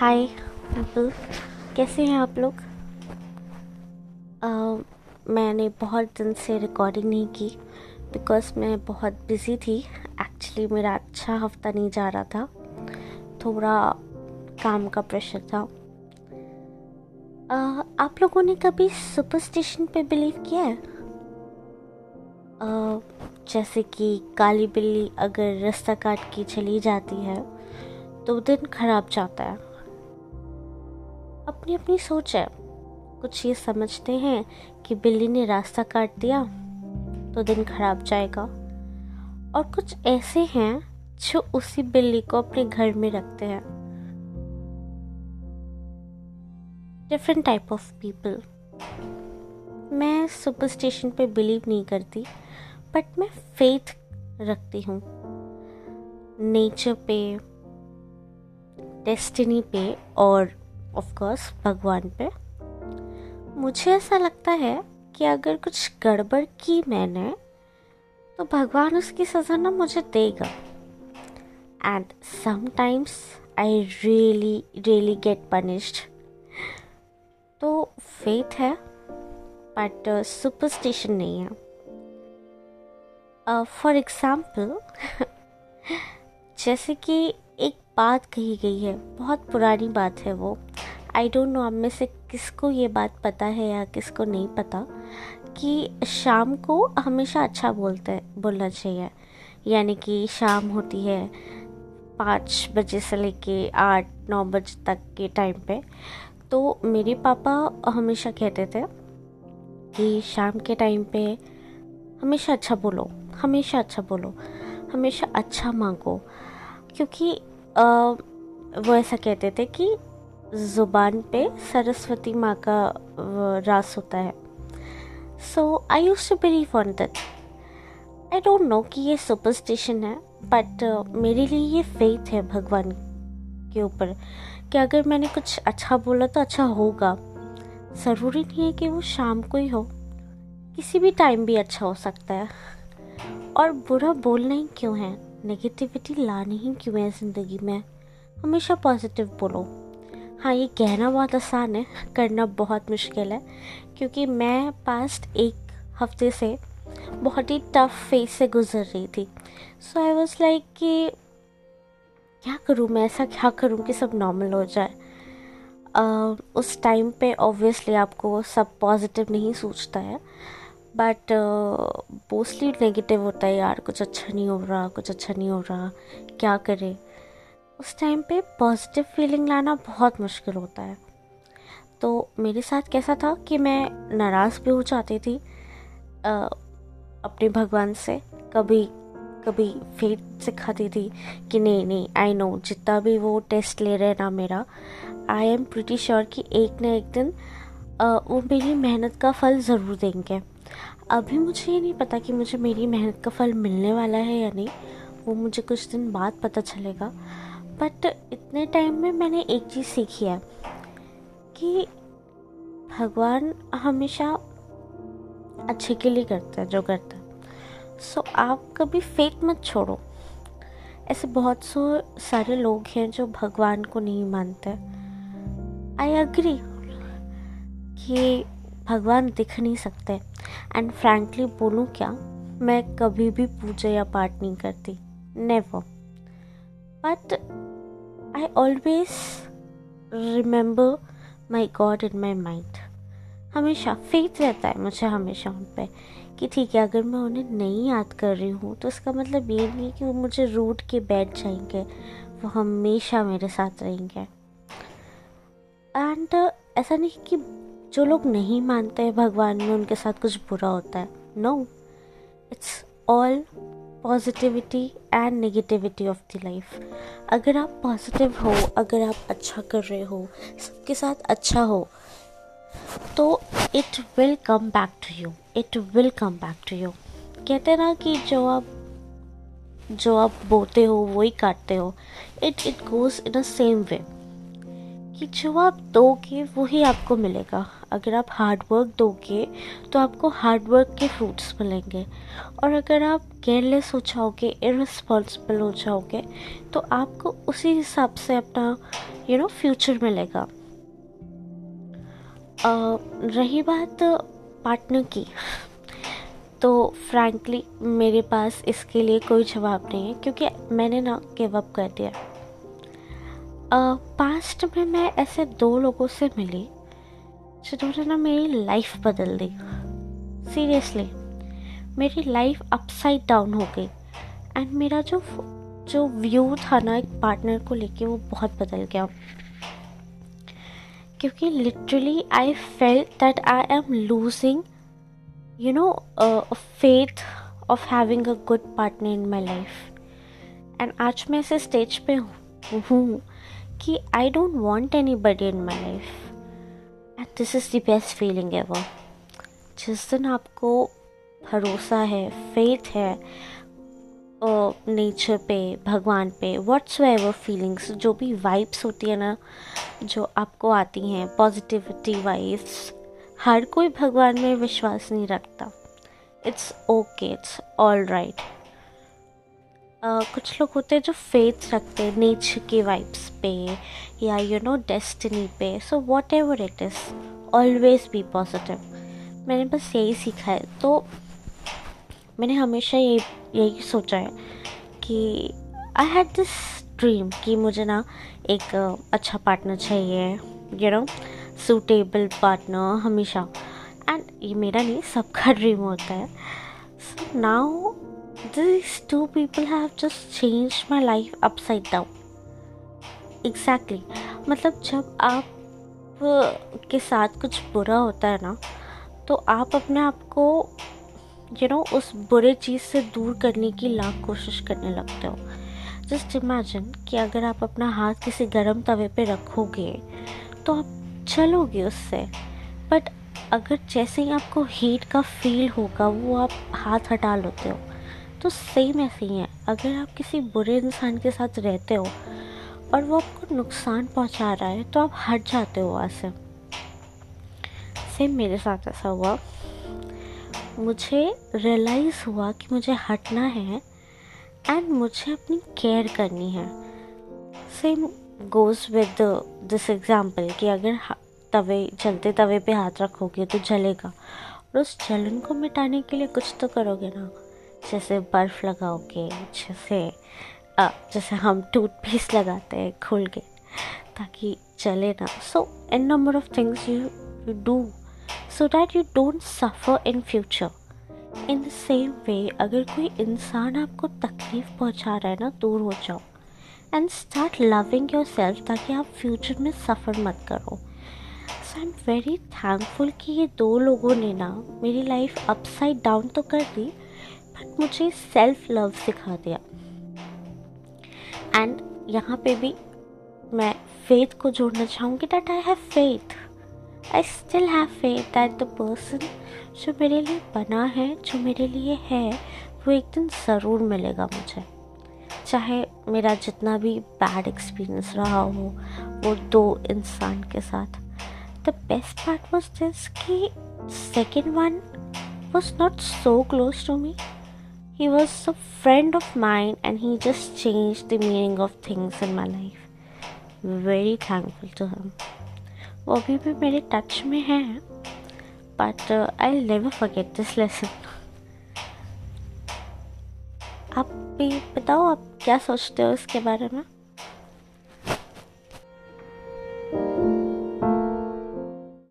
हाय people कैसे हैं आप लोग? uh, मैंने बहुत दिन से रिकॉर्डिंग नहीं की बिकॉज़ मैं बहुत बिज़ी थी. एक्चुअली मेरा अच्छा हफ़्ता नहीं जा रहा था. थोड़ा काम का प्रेशर था. uh, आप लोगों ने कभी सुपरस्टिशन पे बिलीव किया है? uh, जैसे कि काली बिल्ली अगर रास्ता काट के चली जाती है तो दिन खराब जाता है। अपनी अपनी सोच है। कुछ ये समझते हैं कि बिल्ली ने रास्ता काट दिया तो दिन खराब जाएगा। और कुछ ऐसे हैं जो उसी बिल्ली को अपने घर में रखते हैं। डिफरेंट टाइप ऑफ़ पीपल मैं सुपरस्टिशन पे बिलीव नहीं करती बट मैं फेथ रखती हूँ। नेचर पे डेस्टिनी पे और ऑफ़ कोर्स भगवान पे। मुझे ऐसा लगता है कि अगर कुछ गड़बड़ की मैंने तो भगवान उसकी सज़ा ना मुझे देगा। And sometimes I really really get punished तो फेथ है बट सुपरस्टिशन नहीं है। फॉर uh, एग्ज़ाम्पल जैसे कि एक बात कही गई है बहुत पुरानी बात है वो। आई डोंट नो आप में से किसको ये बात पता है या किसको नहीं पता कि शाम को हमेशा अच्छा बोलते बोलना चाहिए। यानी कि शाम होती है पाँच बजे से लेके आठ नौ बजे तक के टाइम पे। तो मेरे पापा हमेशा कहते थे कि शाम के टाइम पे हमेशा अच्छा बोलो हमेशा अच्छा बोलो हमेशा अच्छा मांगो। क्योंकि आ, वो ऐसा कहते थे कि ज़ुबान पे सरस्वती माँ का रास होता है। So I used to believe on that I don't know कि ये सुपरस्टिशन है बट uh, मेरे लिए ये फेथ है भगवान के ऊपर कि अगर मैंने कुछ अच्छा बोला तो अच्छा होगा। ज़रूरी नहीं है कि वो शाम को ही हो। किसी भी टाइम भी अच्छा हो सकता है। और बुरा बोलना ही क्यों है? नेगेटिविटी लानी ही क्यों है ज़िंदगी में? हमेशा पॉजिटिव बोलो। हाँ ये कहना बहुत आसान है करना बहुत मुश्किल है क्योंकि मैं पास्ट एक हफ़्ते से बहुत ही टफ फ़ेज़ से गुजर रही थी। सो आई वॉज़ लाइक कि क्या करूँ मैं ऐसा क्या करूँ कि सब नॉर्मल हो जाए? uh, उस टाइम पे ऑब्वियसली आपको सब पॉजिटिव नहीं सोचता है बट मोस्टली नेगेटिव होता है यार कुछ अच्छा नहीं हो रहा कुछ अच्छा नहीं हो रहा क्या करें? उस टाइम पे पॉजिटिव फीलिंग लाना बहुत मुश्किल होता है। तो मेरे साथ कैसा था कि मैं नाराज़ भी हो जाती थी आ, अपने भगवान से। कभी कभी फेट सिखाती थी कि नहीं नहीं आई नो जितना भी वो टेस्ट ले रहे ना मेरा आई एम प्रिटी श्योर कि एक ना एक दिन आ, वो मेरी मेहनत का फल ज़रूर देंगे। अभी मुझे ये नहीं पता कि मुझे मेरी मेहनत का फल मिलने वाला है या नहीं वो मुझे कुछ दिन बाद पता चलेगा। बट इतने टाइम में मैंने एक चीज़ सीखी है कि भगवान हमेशा अच्छे के लिए करता है, जो करता है। सो आप कभी फेक मत छोड़ो। ऐसे बहुत सो, सारे लोग हैं जो भगवान को नहीं मानते। आई अग्री कि भगवान दिख नहीं सकते। एंड फ्रैंकली बोलूँ क्या, मैं कभी भी पूजा या पाठ नहीं करती। Never but I always remember my god in my mind हमेशा फेथ रहता है मुझे हमेशा उन पर कि ठीक है, अगर मैं उन्हें नहीं याद कर रही हूँ तो इसका मतलब ये नहीं है कि वो मुझे रूट के बैठ जाएँगे। वो हमेशा मेरे साथ रहेंगे। एंड ऐसा नहीं कि जो लोग नहीं मानते हैं भगवान में, उनके साथ कुछ बुरा होता है। No it's all positivity and negativity of the life अगर आप पॉजिटिव हो, अगर आप अच्छा कर रहे हो, सबके साथ अच्छा हो तो it will come back to you it will come back to you कहते ना कि जो आप जो आप बोते हो, वही काटते हो. It it goes in a same way कि जो आप दोगे वही आपको मिलेगा। अगर आप हार्ड वर्क दोगे तो आपको हार्ड वर्क के फ्रूट्स मिलेंगे। और अगर आप केयरलेस हो जाओगे इरिस्पॉन्सिबल हो जाओगे तो आपको उसी हिसाब से अपना यू नो फ्यूचर मिलेगा। uh, रही बात पार्टनर की तो फ्रैंकली मेरे पास इसके लिए कोई जवाब नहीं है क्योंकि मैंने ना गिव अप कर दिया। पास्ट में मैं ऐसे दो लोगों से मिली, जिन्होंने ना मेरी लाइफ बदल दी। सीरियसली मेरी लाइफ अपसाइड डाउन हो गई। एंड मेरा जो जो व्यू था ना एक पार्टनर को लेके, वो बहुत बदल गया। क्योंकि literally I fell that I am losing you know faith of having a good partner in my life and आज मैं ऐसे स्टेज पे हूँ कि I don't want anybody in my life and this is the best feeling ever जिस दिन आपको भरोसा है फेथ है नेचर पे, भगवान पे व्हाट्स एवर फीलिंग्स जो भी वाइब्स होती है ना, जो आपको आती हैं पॉजिटिविटी वाइब्स हर कोई भगवान में विश्वास नहीं रखता. It's okay it's all right कुछ लोग होते हैं जो फेथ रखते हैं नेचर के वाइब्स पे या यू नो डेस्टिनी पे। So whatever it is always be positive मैंने बस यही सीखा है। तो मैंने हमेशा यही यही सोचा है कि आई हैड दिस ड्रीम कि मुझे ना एक अच्छा पार्टनर चाहिए यू नो सूटेबल पार्टनर हमेशा। एंड ये मेरा नहीं, सबका ड्रीम होता है। So now this two people have just change my life upside down exactly मतलब जब आप के साथ कुछ बुरा होता है ना तो आप अपने आप को यू नो उस बुरे चीज़ से दूर करने की लाख कोशिश करने लगते हो। जस्ट इमेजिन कि अगर आप अपना हाथ किसी गर्म तवे पे रखोगे तो आप चलोगे उससे। बट अगर जैसे ही आपको हीट का फील होगा, वो आप हाथ हटा लेते हो। तो सेम ऐसे ही है। अगर आप किसी बुरे इंसान के साथ रहते हो और वो आपको नुकसान पहुँचा रहा है तो आप हट जाते हो वहाँ से। सेम मेरे साथ ऐसा हुआ। मुझे रियलाइज़ हुआ कि मुझे हटना है एंड मुझे अपनी केयर करनी है। Same goes with this example कि अगर तवे, जलते तवे पे हाथ रखोगे तो जलेगा। और उस जलन को मिटाने के लिए कुछ तो करोगे ना। जैसे बर्फ़ लगाओगे जैसे जैसे हम टूथपेस्ट लगाते हैं खुल के, ताकि चले ना। So in number of things you you do so that you don't suffer in future in the same way अगर कोई इंसान आपको तकलीफ़ पहुँचा रहा है ना, दूर हो जाओ and start loving yourself ताकि आप फ्यूचर में सफ़र मत करो। So I am very thankful कि ये दो लोगों ने ना, मेरी लाइफ अपसाइड डाउन तो कर दी मुझे सेल्फ लव सिखा दिया। एंड यहाँ पे भी मैं फेथ को जोड़ना चाहूँगी। That I have faith I still have faith that the person जो मेरे लिए बना है, जो मेरे लिए है, वो एक दिन ज़रूर मिलेगा मुझे। चाहे मेरा जितना भी बैड एक्सपीरियंस रहा हो, वो दो इंसान के साथ। The best part was this कि second one was not so close to me he was a friend of mine and he just changed the meaning of things in my life very thankful to him वो अभी भी मेरे touch में है but I never forget this lesson आप भी बताओ आप क्या सोचते हो इसके बारे में